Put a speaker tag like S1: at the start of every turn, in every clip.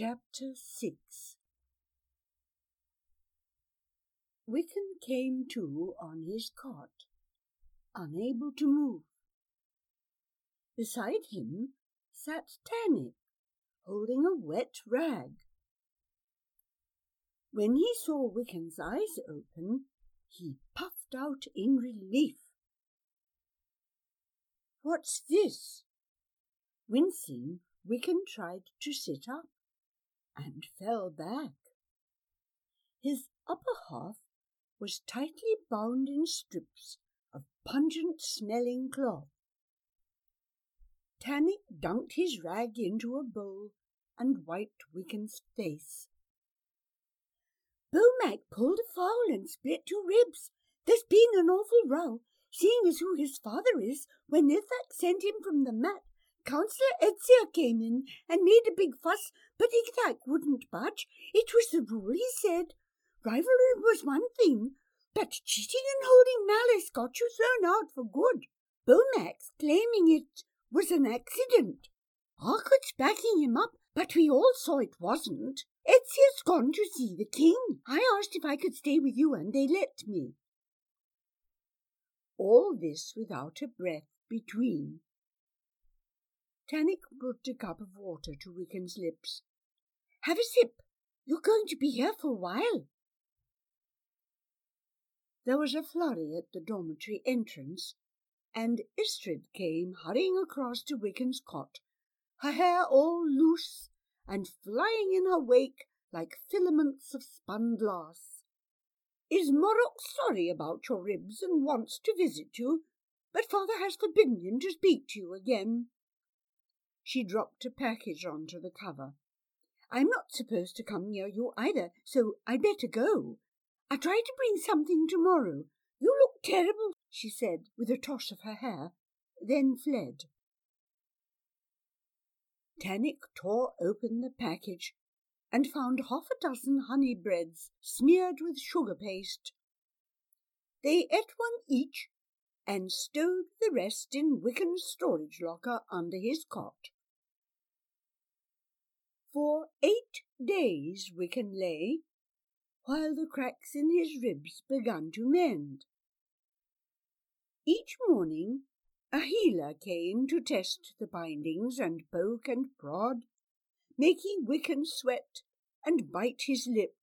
S1: Chapter 6 Wiccan came to on his cot, unable to move. Beside him sat Tannic, holding a wet rag. When he saw Wiccan's eyes open, he puffed out in relief. What's this? Wincing, Wiccan tried to sit up and fell back. His upper half was tightly bound in strips of pungent smelling cloth. Tannic dunked his rag into a bowl and wiped Wiccan's face.
S2: Beaumac pulled a foul and split two ribs. There's been an awful row, seeing as who his father is. When Ithac sent him from the mat, Councillor Etzia came in and made a big fuss, but Ithac wouldn't budge. It was the rule, he said. Rivalry was one thing, but cheating and holding malice got you thrown out for good. Beaumac's claiming it was an accident. Harcourt's backing him up, but we all saw it wasn't. Etzia's gone to see the king. I asked if I could stay with you, and they let me.
S1: All this without a breath between. Tannic put a cup of water to Wiccan's lips.
S2: Have a sip. You're going to be here for a while.
S1: There was a flurry at the dormitory entrance, and Istrid came hurrying across to Wiccan's cot, her hair all loose and flying in her wake like filaments of spun glass. Ismorok sorry about your ribs and wants to visit you, but father has forbidden him to speak to you again. She dropped a package onto the cover.
S2: I'm not supposed to come near you either, so I'd better go. I'll try to bring something tomorrow. You look terrible, she said, with a toss of her hair, then fled.
S1: Tannic tore open the package and found half a dozen honey breads smeared with sugar paste. They ate one each and stowed the rest in Wiccan's storage locker under his cot. For eight days Wiccan lay, while the cracks in his ribs began to mend. Each morning a healer came to test the bindings and poke and prod, making Wiccan sweat and bite his lip.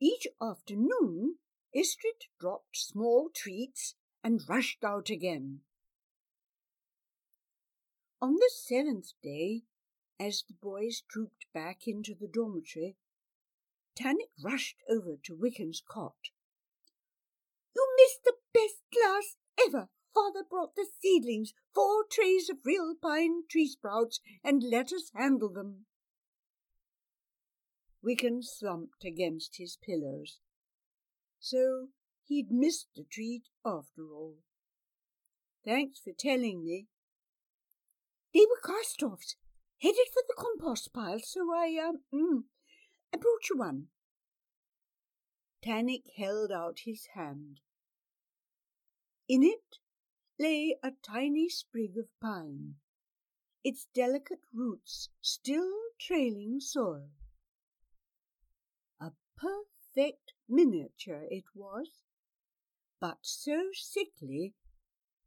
S1: Each afternoon Istrid dropped small treats and rushed out again. On the seventh day, as the boys trooped back into the dormitory, Tannic rushed over to Wiccan's cot.
S2: You missed the best class ever. Father brought the seedlings, four trays of real pine tree sprouts, and let us handle them.
S1: Wiccan slumped against his pillows. So he'd missed the treat after all. Thanks for telling me.
S2: They were cast-offs, headed for the compost pile, so I, um, mm, I brought you one.
S1: Tannic held out his hand. In it lay a tiny sprig of pine, its delicate roots still trailing soil. A perfect miniature it was, but so sickly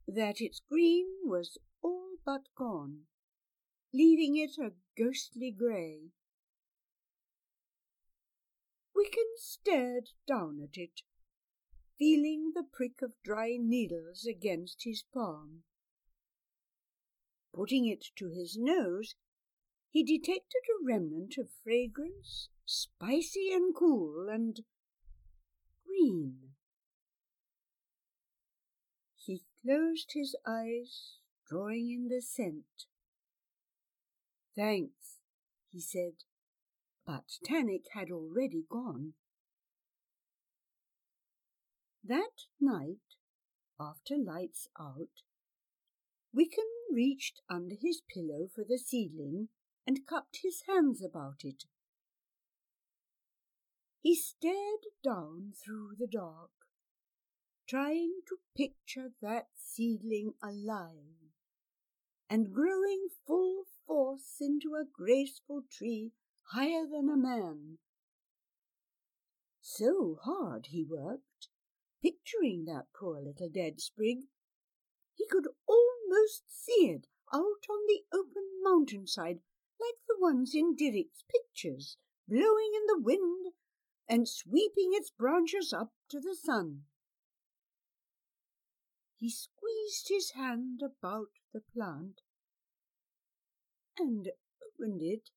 S1: that its green was all but gone leaving it a ghostly grey. Wiccan stared down at it, feeling the prick of dry needles against his palm. Putting it to his nose, he detected a remnant of fragrance, spicy and cool and green. He closed his eyes, drawing in the scent. Thanks, he said, but Tannic had already gone. That night, after lights out, Wiccan reached under his pillow for the seedling and cupped his hands about it. He stared down through the dark, trying to picture that seedling alive and growing full force into a graceful tree higher than a man. So hard he worked, picturing that poor little dead sprig. He could almost see it out on the open mountainside, like the ones in Dirrick's pictures, blowing in the wind and sweeping its branches up to the sun. He squeezed his hand about the plant and opened it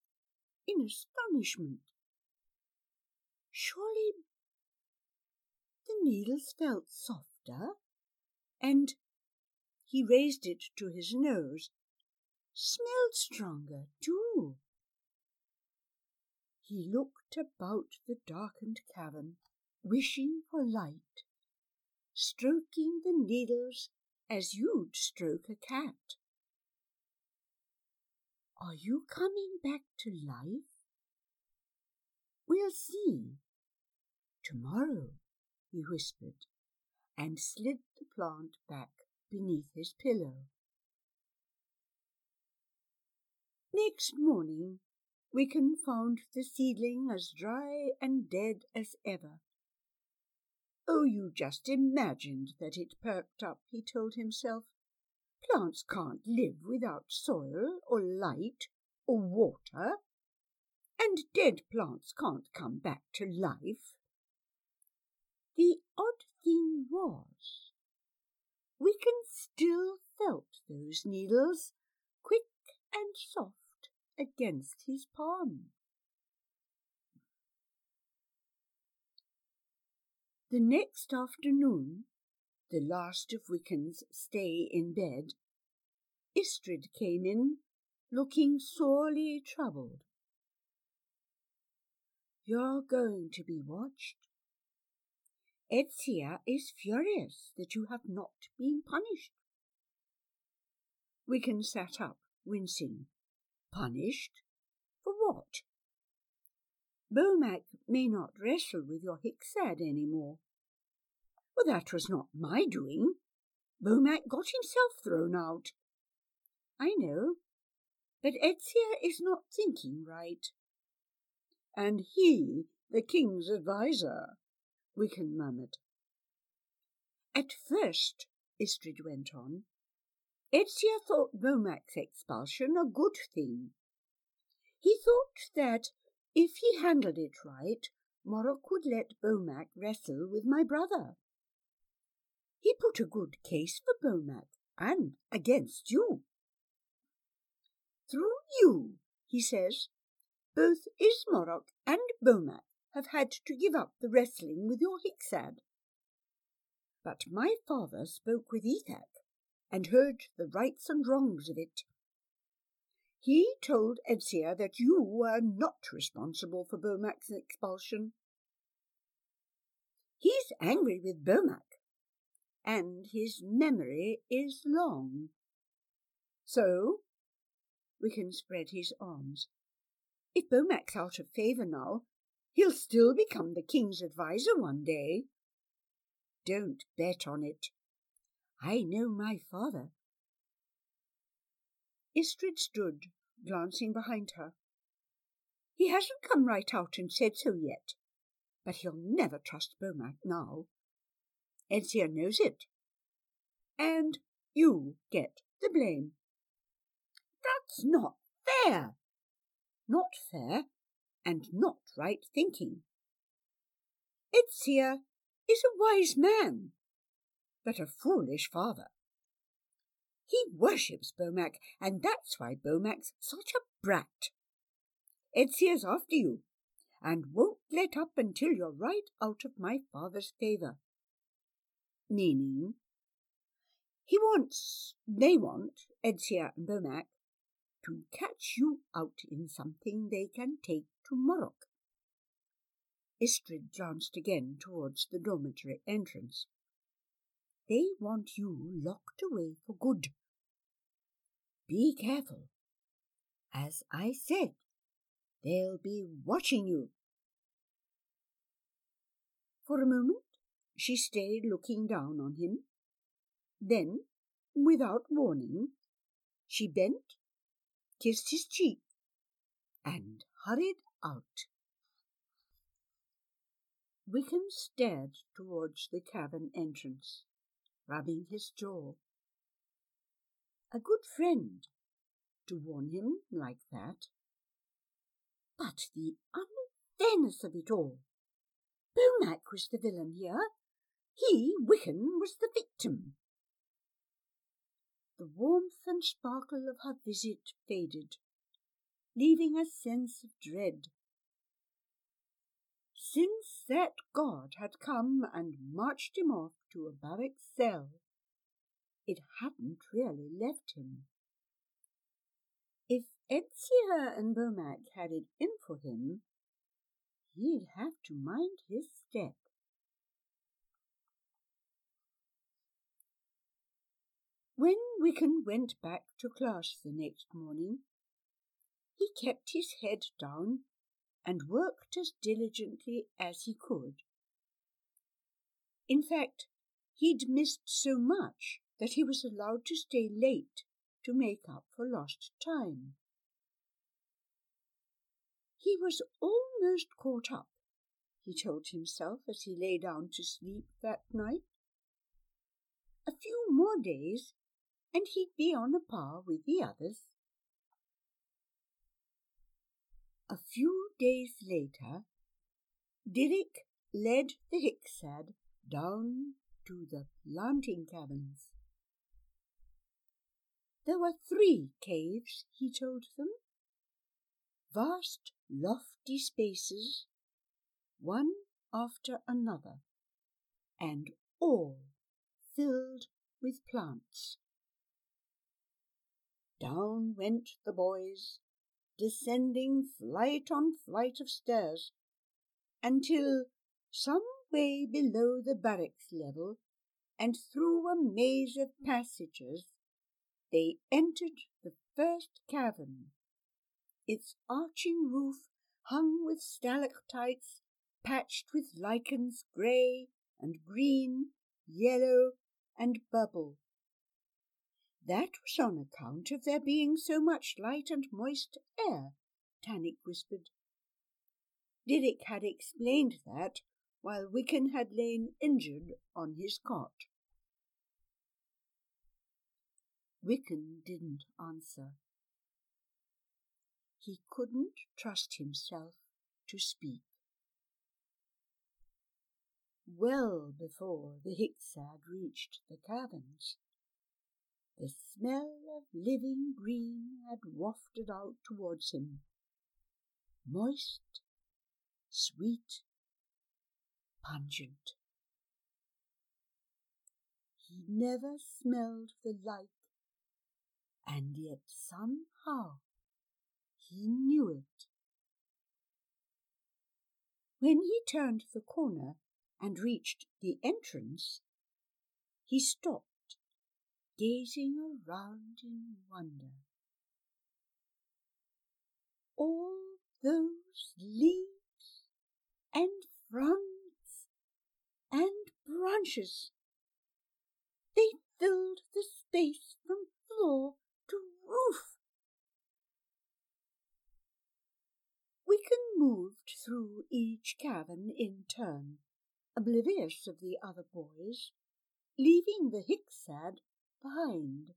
S1: in astonishment. Surely the needles felt softer, and he raised it to his nose, smelled stronger too. He looked about the darkened cavern, wishing for light, stroking the needles as you'd stroke a cat. Are you coming back to life? We'll see. Tomorrow, he whispered, and slid the plant back beneath his pillow. Next morning, Wiccan found the seedling as dry and dead as ever. Oh, you just imagined that it perked up, he told himself. Plants can't live without soil or light or water, and dead plants can't come back to life. The odd thing was, Wiccan still felt those needles, quick and soft, against his palm. The next afternoon, the last of Wiccan's stay in bed, Istrid came in, looking sorely troubled. You're going to be watched. Etzia is furious that you have not been punished. Wiccan sat up, wincing. Punished? For what? Bomak may not wrestle with your Hicksad any more. That was not my doing. Bomac got himself thrown out. I know, but Etzia is not thinking right. And he, the king's adviser, Wiccan murmured. At first, Istrid went on, Etzia thought Bomac's expulsion a good thing. He thought that if he handled it right, Morok would let Bomac wrestle with my brother. He put a good case for Bomak and against you. Through you, he says, both Ismorok and Bomak have had to give up the wrestling with your Hicksad. But my father spoke with Ethak and heard the rights and wrongs of it. He told Etzia that you were not responsible for Bomak's expulsion. He's angry with Bomak, and his memory is long. So, Wiccan spread his arms. If Bomak's out of favour now, he'll still become the king's adviser one day. Don't bet on it. I know my father. Istrid stood, glancing behind her. He hasn't come right out and said so yet, but he'll never trust Bomak now. Etzia knows it. And you get the blame. That's not fair. Not fair and not right thinking. Etzia is a wise man, but a foolish father. He worships Bomac, and that's why Bomac's such a brat. Etzia's after you, and won't let up until you're right out of my father's favour. Meaning, he wants, they want, Etzia and Bomak, to catch you out in something they can take to Morok. Istrid glanced again towards the dormitory entrance. They want you locked away for good. Be careful. As I said, they'll be watching you. For a moment, she stayed looking down on him. Then, without warning, she bent kissed his cheek, and hurried out. Wickham stared towards the cavern entrance, rubbing his jaw. A good friend to warn him like that. But the unfairness of it all! Bomac was the villain here. He, Wickham, was the victim. The warmth and sparkle of her visit faded, leaving a sense of dread. Since that god had come and marched him off to a barrack cell, it hadn't really left him. If Etzia and Bomac had it in for him, he'd have to mind his step. When Wickham went back to class the next morning, he kept his head down and worked as diligently as he could. In fact, he'd missed so much that he was allowed to stay late to make up for lost time. He was almost caught up, he told himself as he lay down to sleep that night. A few more days, and he'd be on a par with the others. A few days later, Dirk led the Hicksad down to the planting cabins. There were three caves, he told them. Vast, lofty spaces, one after another, and all filled with plants. Down went the boys, descending flight on flight of stairs, until some way below the barracks level and through a maze of passages they entered the first cavern. Its arching roof hung with stalactites patched with lichens grey and green, yellow, and bubble. That was on account of there being so much light and moist air, Tannic whispered. Dirk had explained that while Wickham had lain injured on his cot. Wickham didn't answer. He couldn't trust himself to speak. Well before the Hicksad reached the caverns, the smell of living green had wafted out towards him, moist, sweet, pungent. He never smelled the like and yet somehow he knew it. When he turned the corner and reached the entrance, he stopped, gazing around in wonder. All those leaves and fronds and branches, they filled the space from floor to roof. Wickham moved through each cavern in turn, oblivious of the other boys, leaving the Hicksad behind.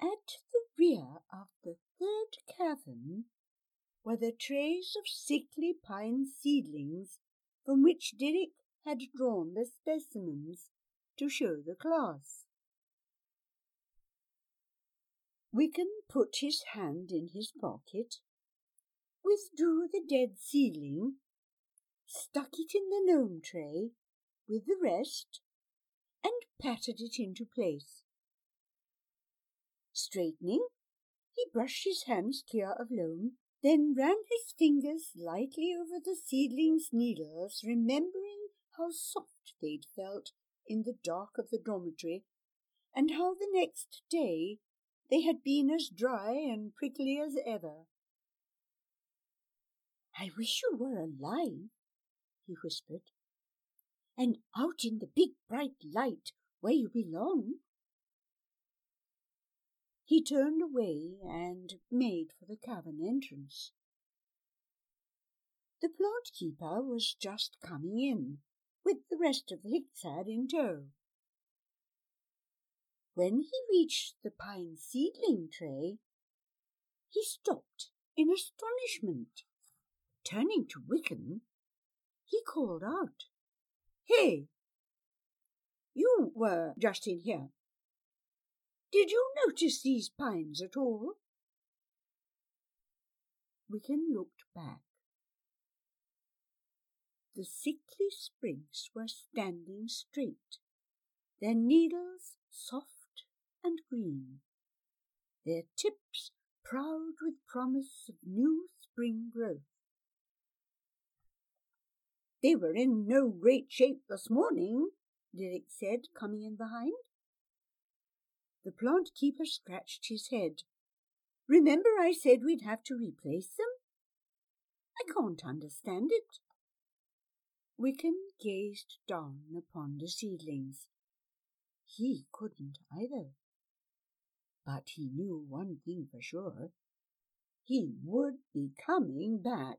S1: At the rear of the third cavern were the trays of sickly pine seedlings from which Dirk had drawn the specimens to show the class. Wickham put his hand in his pocket, withdrew the dead seedling, stuck it in the loam tray with the rest, and patted it into place. Straightening, he brushed his hands clear of loam, then ran his fingers lightly over the seedling's needles, remembering how soft they'd felt in the dark of the dormitory, and how the next day they had been as dry and prickly as ever. I wish you were alive, he whispered, and out in the big bright light where you belong. He turned away and made for the cavern entrance. The plant keeper was just coming in, with the rest of the Hicksad in tow. When he reached the pine seedling tray, he stopped in astonishment. Turning to Wiccan, he called out, Hey, you were just in here. Did you notice these pines at all? Wiccan looked back. The sickly sprigs were standing straight, their needles soft and green, their tips proud with promise of new spring growth. They were in no great shape this morning, Derek said, coming in behind. The plant keeper scratched his head. Remember I said we'd have to replace them? I can't understand it. Wiccan gazed down upon the seedlings. He couldn't either. But he knew one thing for sure. He would be coming back.